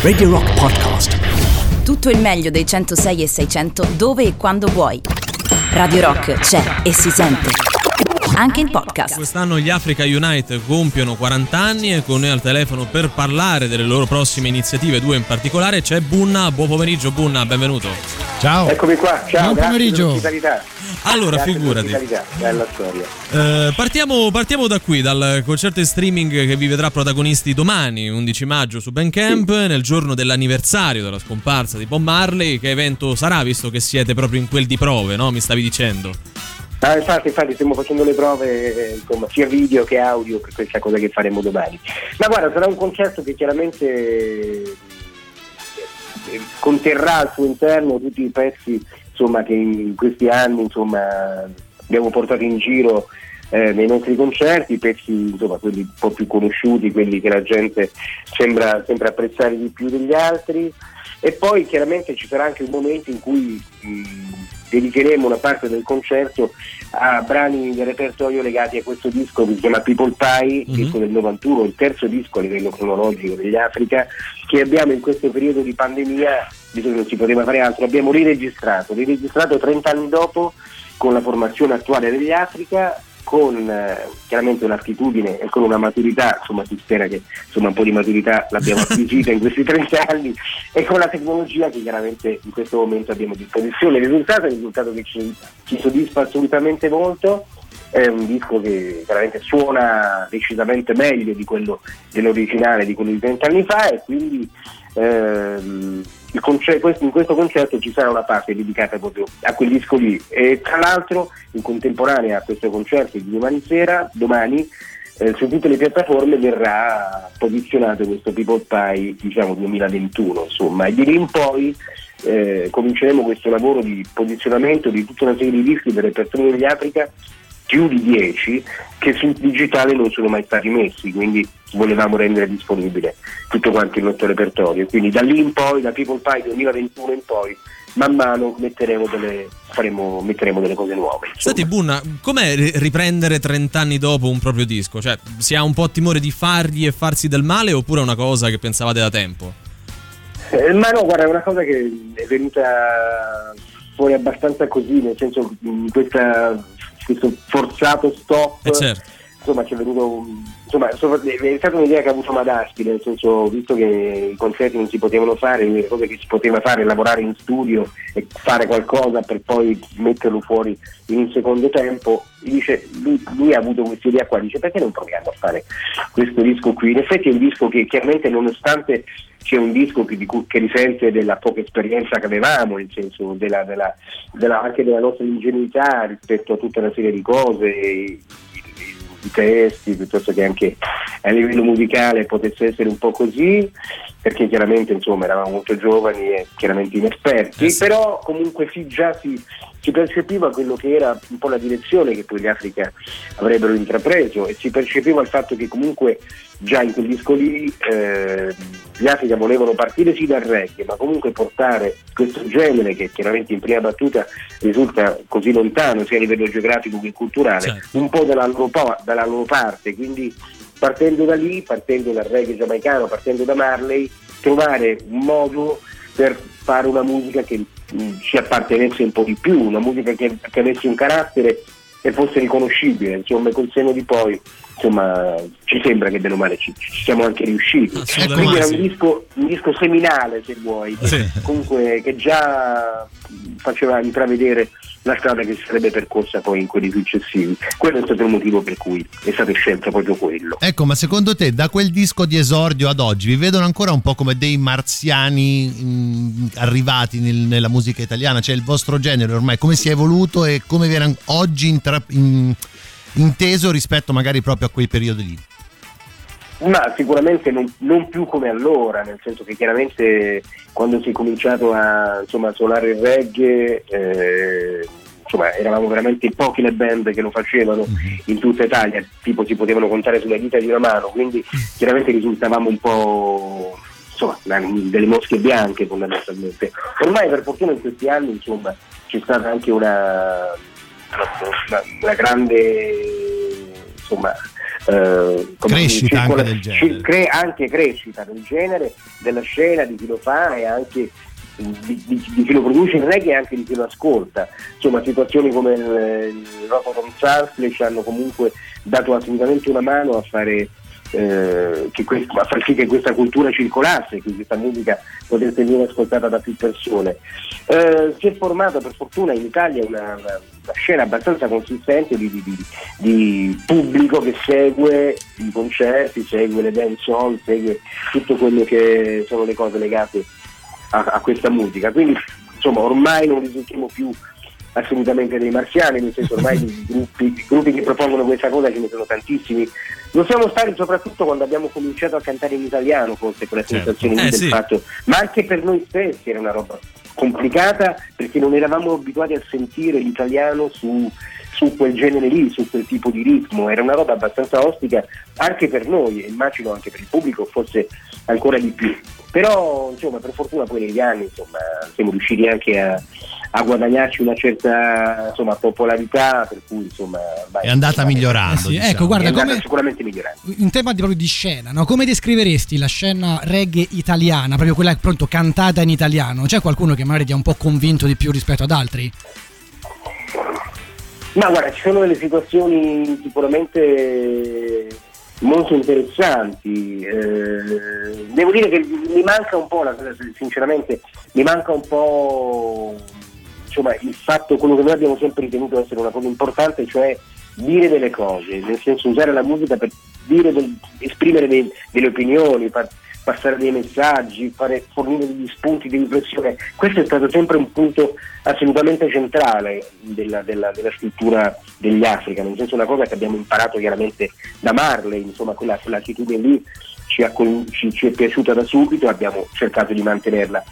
Radio Rock Podcast. Tutto il meglio dei 106 e 600 dove e quando vuoi. Radio Rock c'è e si sente. Anche in podcast. Quest'anno gli Africa Unite compiono 40 anni e con noi al telefono per parlare delle loro prossime iniziative, due in particolare, c'è Bunna. Buon pomeriggio Bunna, benvenuto. Ciao. Eccomi qua, ciao. Buon pomeriggio. Allora, Grazie figurati. Bella storia. Eh, partiamo, partiamo da qui, dal concerto in streaming che vi vedrà protagonisti domani, 11 maggio su Bandcamp, nel giorno dell'anniversario della scomparsa di Bob Marley. Che evento sarà, visto che siete proprio in quel di prove, no? Mi stavi dicendo. Ah, infatti, infatti stiamo facendo le prove, eh, insomma, sia video che audio per questa cosa che faremo domani. Ma guarda, sarà un concerto che chiaramente conterrà al suo interno tutti i pezzi insomma, che in questi anni insomma, abbiamo portato in giro eh, nei nostri concerti, pezzi insomma, quelli un po' più conosciuti, quelli che la gente sembra, sembra apprezzare di più degli altri. E poi chiaramente ci sarà anche un momento in cui mh, dedicheremo una parte del concerto a brani del repertorio legati a questo disco che si chiama People Pie, Mhm. disco del 91, il terzo disco a livello cronologico degli Africa, che abbiamo in questo periodo di pandemia, visto che non si poteva fare altro, abbiamo riregistrato, riregistrato 30 anni dopo con la formazione attuale degli Africa, con eh, chiaramente un'attitudine e con una maturità, insomma si spera che insomma, un po' di maturità l'abbiamo acquisita in questi 30 anni e con la tecnologia che chiaramente in questo momento abbiamo a disposizione. Il risultato è un risultato che ci, ci soddisfa assolutamente molto, è un disco che chiaramente suona decisamente meglio di quello dell'originale di quello di 30 anni fa e quindi ehm, il conce- questo- in questo concerto ci sarà una parte dedicata proprio a quel disco lì. E tra l'altro in contemporanea a questo concerto di domani sera, domani eh, su tutte le piattaforme verrà posizionato questo People Pie diciamo 2021 insomma. E di lì in poi eh, cominceremo questo lavoro di posizionamento di tutta una serie di dischi del repertorio degli Africa più di 10 che sul digitale non sono mai stati messi, quindi volevamo rendere disponibile tutto quanto il nostro repertorio. Quindi da lì in poi, da People Pie 2021 in poi, man mano metteremo delle, faremo, metteremo delle cose nuove. insomma. Senti Bunna, com'è ri- riprendere 30 anni dopo un proprio disco? Cioè, si ha un po' timore di fargli e farsi del male oppure è una cosa che pensavate da tempo? Eh, ma no, guarda, è una cosa che è venuta fuori abbastanza così, nel senso in questa, questo forzato stop. Eh certo. Insomma, ci è venuto insomma, è stata un'idea che ha avuto Madaschi, nel senso, visto che i concerti non si potevano fare, l'unica cosa che si poteva fare è lavorare in studio e fare qualcosa per poi metterlo fuori in un secondo tempo, dice, lui, lui ha avuto questa idea qua, dice perché non proviamo a fare questo disco qui? In effetti è un disco che chiaramente nonostante sia un disco che, di cui- che risente della poca esperienza che avevamo, nel senso della, della- della- anche della nostra ingenuità rispetto a tutta una serie di cose, i, i- i testi, piuttosto che anche a livello musicale potesse essere un po' così, perché chiaramente insomma eravamo molto giovani e chiaramente inesperti, Eh sì. però comunque sì, già si, si percepiva quello che era un po' la direzione che poi gli Africa avrebbero intrapreso e si percepiva il fatto che comunque già in quel disco lì eh, gli Africa volevano partire sì dal reggae, ma comunque portare questo genere che chiaramente in prima battuta risulta così lontano sia a livello geografico che culturale, Certo. un po' dalla loro, dalla loro parte, quindi partendo da lì, partendo dal reggae giamaicano, partendo da Marley, trovare un modo per fare una musica che mh, ci appartenesse un po' di più, una musica che, che avesse un carattere e fosse riconoscibile, insomma, col senno di poi, insomma, ci sembra che bene o male ci, ci siamo anche riusciti. Quindi era un disco, un disco seminale, se vuoi, Sì. comunque che già faceva intravedere la strada che sarebbe percorsa poi in quelli successivi. Quello è stato il motivo per cui è stato scelto proprio quello. Ecco, ma secondo te da quel disco di esordio ad oggi vi vedono ancora un po' come dei marziani mh, arrivati nel- nella musica italiana? Cioè il vostro genere ormai come si è evoluto e come viene oggi intra- in- inteso rispetto magari proprio a quei periodi lì? Ma sicuramente non, non più come allora, nel senso che chiaramente quando si è cominciato a insomma, suonare il reggae, eh, insomma, eravamo veramente pochi le band che lo facevano in tutta Italia, tipo si potevano contare sulle dita di una mano, quindi chiaramente risultavamo un po' insomma, delle mosche bianche fondamentalmente. Ormai per fortuna in questi anni insomma, c'è stata anche una, una, una grande insomma, eh, crescita anche del genere. Cre- anche crescita del genere, della scena, di chi lo fa e anche di, di, di, chi lo produce in reggae e anche di chi lo ascolta. Insomma, situazioni come il, il Rock'n'Roll Sunsplash hanno comunque dato assolutamente una mano a fare eh, questo, a far sì che questa cultura circolasse, che questa musica potesse venire ascoltata da più persone. Eh, si è formata per fortuna in Italia una, una, scena abbastanza consistente di, di, di, pubblico che segue i concerti, segue le dance hall, segue tutto quello che sono le cose legate a, a questa musica. Quindi insomma ormai non risultiamo più assolutamente dei marziani, nel senso ormai di gruppi, gruppi che propongono questa cosa ce ne sono tantissimi. Lo siamo stati soprattutto quando abbiamo cominciato a cantare in italiano, forse con la certo. sensazione eh, del sì. fatto, ma anche per noi stessi era una roba complicata perché non eravamo abituati a sentire l'italiano su, su quel genere lì, su quel tipo di ritmo, era una roba abbastanza ostica anche per noi e immagino anche per il pubblico, forse ancora di più. Però insomma per fortuna poi negli anni insomma, siamo riusciti anche a, a guadagnarci una certa insomma, popolarità, per cui insomma vai, è andata insomma, migliorando. Eh sì, diciamo. Ecco, guarda, è come, sicuramente migliorando. In tema di, proprio di scena, no? come descriveresti la scena reggae italiana, proprio quella pronto cantata in italiano? C'è qualcuno che magari ti ha un po' convinto di più rispetto ad altri? Ma guarda, ci sono delle situazioni sicuramente molto interessanti. Eh, devo dire che mi manca un po', sinceramente, mi manca un po' insomma, il fatto, quello che noi abbiamo sempre ritenuto essere una cosa importante, cioè dire delle cose, nel senso usare la musica per del, esprimere dei, delle opinioni, par, passare dei messaggi, fare, fornire degli spunti di riflessione. Questo è stato sempre un punto assolutamente centrale della, della, della scrittura degli Africa, nel senso una cosa che abbiamo imparato chiaramente da Marley, insomma quella, quell'attitudine lì ci, ci, ci, è piaciuta da subito e abbiamo cercato di mantenerla.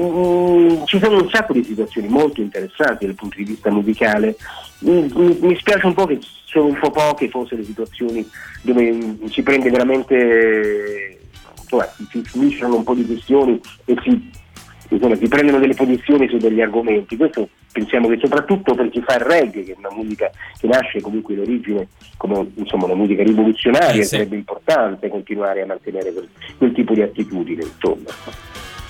Mm, ci sono un sacco di situazioni molto interessanti dal punto di vista musicale. Mm, mi spiace un po' che sono un po' poche forse le situazioni dove si prende veramente insomma, si finiscono un po' di questioni e si, insomma, si, prendono delle posizioni su degli argomenti. Questo pensiamo che soprattutto per chi fa il reggae, che è una musica che nasce comunque in origine come insomma, una musica rivoluzionaria, eh, sì. sarebbe importante continuare a mantenere quel, quel tipo di attitudine. Insomma.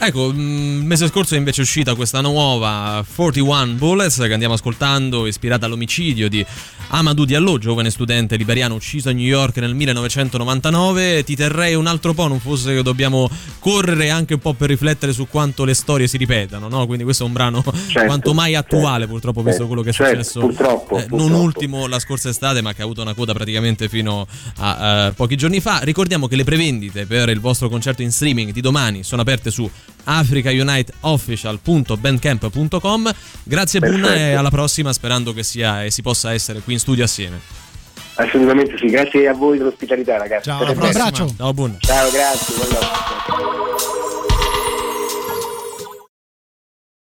Ecco, mm, il mese scorso è invece uscita questa nuova 41 Bullets che andiamo ascoltando, ispirata all'omicidio di Amadou Diallo, giovane studente liberiano ucciso a New York nel 1999. Ti terrei un altro po', non fosse che dobbiamo correre anche un po' per riflettere su quanto le storie si ripetano, no? Quindi questo è un brano certo, quanto mai attuale, certo, purtroppo, visto quello che è certo, successo purtroppo, eh, non ultimo la scorsa estate, ma che ha avuto una coda praticamente fino a uh, pochi giorni fa. Ricordiamo che le prevendite per il vostro concerto in streaming di domani sono aperte su africauniteofficial.bandcamp.com. Grazie Bunna e alla prossima, sperando che sia e si possa essere qui in studio assieme. Assolutamente sì, grazie a voi dell'ospitalità ragazzi. Ciao, un abbraccio. Ciao Bunna. Ciao, grazie. Buongiorno.